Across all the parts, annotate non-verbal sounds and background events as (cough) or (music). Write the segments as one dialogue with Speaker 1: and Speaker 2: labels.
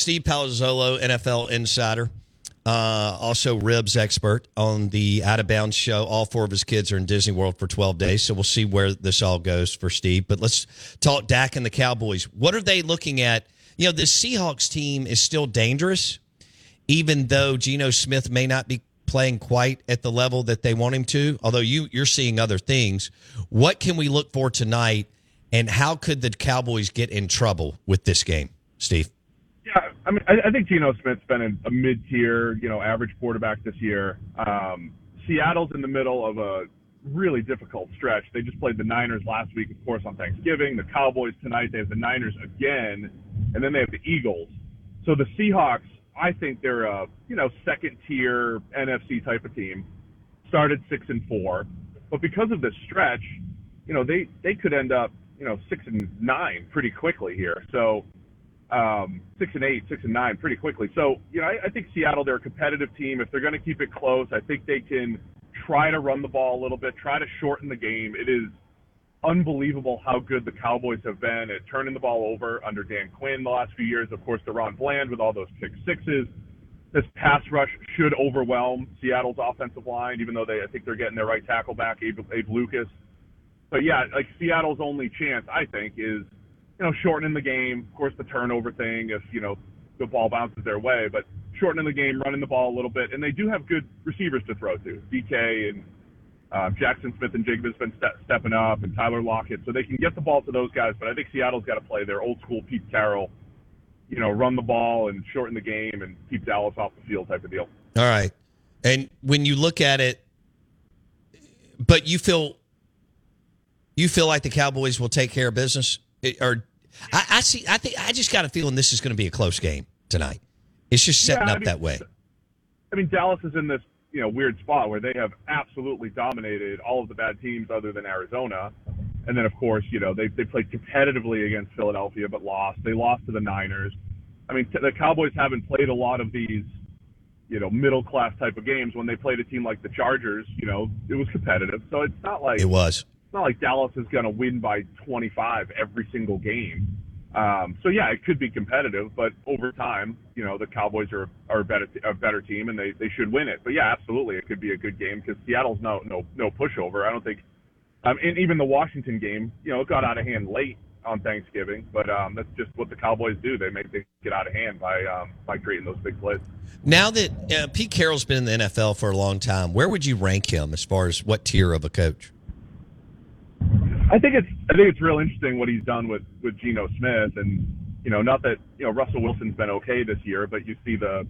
Speaker 1: Steve Palazzolo, NFL insider, uh, also ribs expert on the Out of Bounds show. All four of his kids are in Disney World for 12 days, so we'll see where this all goes for Steve. But let's talk Dak and the Cowboys. What are they looking at? You know, the Seahawks team is still dangerous, even though Geno Smith may not be playing quite at the level that they want him to. Although you you're seeing other things. What can we look for tonight, and how could the Cowboys get in trouble with this game, Steve?
Speaker 2: I mean, I, I think Geno Smith's been a mid-tier, you know, average quarterback this year. Um, Seattle's in the middle of a really difficult stretch. They just played the Niners last week, of course, on Thanksgiving. The Cowboys tonight. They have the Niners again, and then they have the Eagles. So the Seahawks, I think they're a you know second-tier NFC type of team. Started six and four, but because of this stretch, you know they they could end up you know six and nine pretty quickly here. So um, six and eight, six and nine pretty quickly. So, you know, I, I think Seattle, they're a competitive team. If they're going to keep it close, I think they can try to run the ball a little bit, try to shorten the game. It is unbelievable how good the Cowboys have been at turning the ball over under Dan Quinn the last few years. Of course, DaRon Bland with all those pick sixes. This pass rush should overwhelm Seattle's offensive line, even though they, I think they're getting their right tackle back, Abe, Abe Lucas. But yeah, like Seattle's only chance, I think, is – you know, shortening the game. Of course, the turnover thing, if, you know, the ball bounces their way, but shortening the game, running the ball a little bit. And they do have good receivers to throw to. DK and uh, Jaxon Smith-Njigba's been ste- stepping up, and Tyler Lockett. So they can get the ball to those guys. But I think Seattle's got to play their old school Pete Carroll, you know, run the ball and shorten the game and keep Dallas off the field type of deal.
Speaker 1: All right. And when you look at it, but you feel you feel like the Cowboys will take care of business, or I, I see. I think I just got a feeling this is going to be a close game tonight. It's just setting yeah, up mean, that way.
Speaker 2: I mean, Dallas is in this you know weird spot where they have absolutely dominated all of the bad teams other than Arizona, and then of course you know they they played competitively against Philadelphia but lost. They lost to the Niners. I mean, the Cowboys haven't played a lot of these you know middle class type of games. When they played a team like the Chargers, you know it was competitive. So it's not like
Speaker 1: it was
Speaker 2: it's not like Dallas is going to win by 25 every single game. Um, so yeah, it could be competitive, but over time, you know, the Cowboys are are a better a better team and they they should win it. But yeah, absolutely, it could be a good game because Seattle's no no no pushover. I don't think, um, and even the Washington game, you know, it got out of hand late on Thanksgiving, but um, that's just what the Cowboys do. They make things get out of hand by um, by creating those big plays.
Speaker 1: Now that uh, Pete Carroll's been in the NFL for a long time, where would you rank him as far as what tier of a coach?
Speaker 2: I think it's I think it's real interesting what he's done with with Geno Smith, and you know, not that you know Russell Wilson's been okay this year, but you see the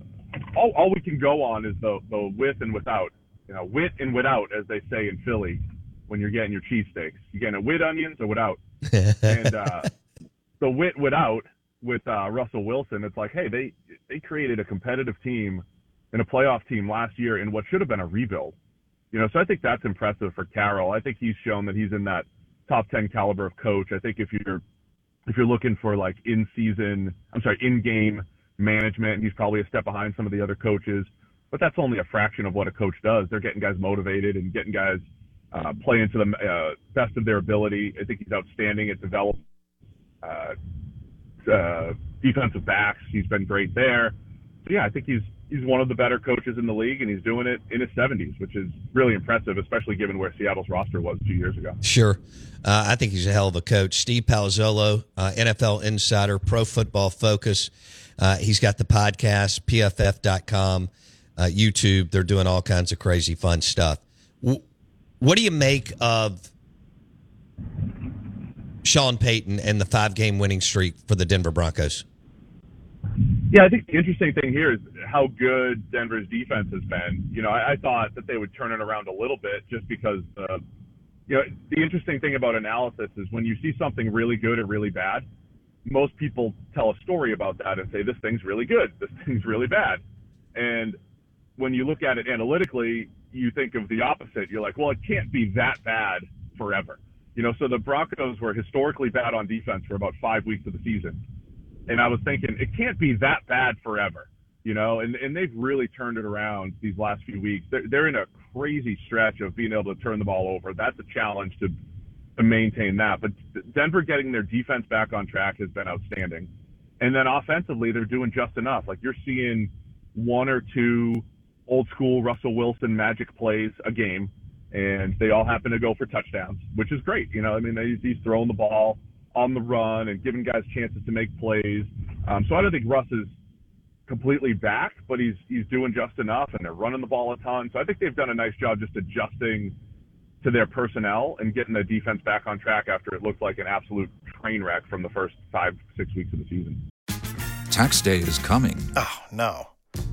Speaker 2: all all we can go on is the the with and without, you know, with and without, as they say in Philly, when you're getting your cheesesteaks, you getting a with onions or without, and uh, (laughs) the with without with uh, Russell Wilson, it's like, hey, they they created a competitive team and a playoff team last year in what should have been a rebuild. You know, so I think that's impressive for Carroll. I think he's shown that he's in that top 10 caliber of coach. I think if you're if you're looking for like in season, I'm sorry, in game management, he's probably a step behind some of the other coaches. But that's only a fraction of what a coach does. They're getting guys motivated and getting guys uh, playing to the uh, best of their ability. I think he's outstanding at developing uh, uh, defensive backs. He's been great there. So yeah, I think he's he's one of the better coaches in the league, and he's doing it in his 70s, which is really impressive, especially given where Seattle's roster was two years ago.
Speaker 1: Sure. Uh, I think he's a hell of a coach. Steve Palazzolo, uh, NFL Insider, Pro Football Focus. Uh, he's got the podcast, pff.com, uh, YouTube. They're doing all kinds of crazy fun stuff. what do you make of Sean Payton and the five game winning streak for the Denver Broncos?
Speaker 2: Yeah, I think the interesting thing here is how good Denver's defense has been. You know, I, I thought that they would turn it around a little bit just because, uh, you know, the interesting thing about analysis is when you see something really good or really bad, most people tell a story about that and say this thing's really good, this (laughs) thing's really bad, and when you look at it analytically, you think of the opposite. You're like, well, it can't be that bad forever. You know, so the Broncos were historically bad on defense for about five weeks of the season. And I was thinking, it can't be that bad forever, you know, and, and they've really turned it around these last few weeks. They're, they're in a crazy stretch of being able to turn the ball over. That's a challenge to, to maintain that. But Denver getting their defense back on track has been outstanding. And then offensively, they're doing just enough. Like you're seeing one or two old school Russell Wilson magic plays a game, and they all happen to go for touchdowns, which is great. You know, I mean, he's throwing the ball on the run and giving guys chances to make plays. Um, so I don't think Russ is completely back, but he's he's doing just enough, and they're running the ball a ton. So I think they've done a nice job just adjusting to their personnel and getting the defense back on track after it looked like an absolute train wreck from the first five six weeks of the season.
Speaker 3: Tax day is coming.
Speaker 4: Oh no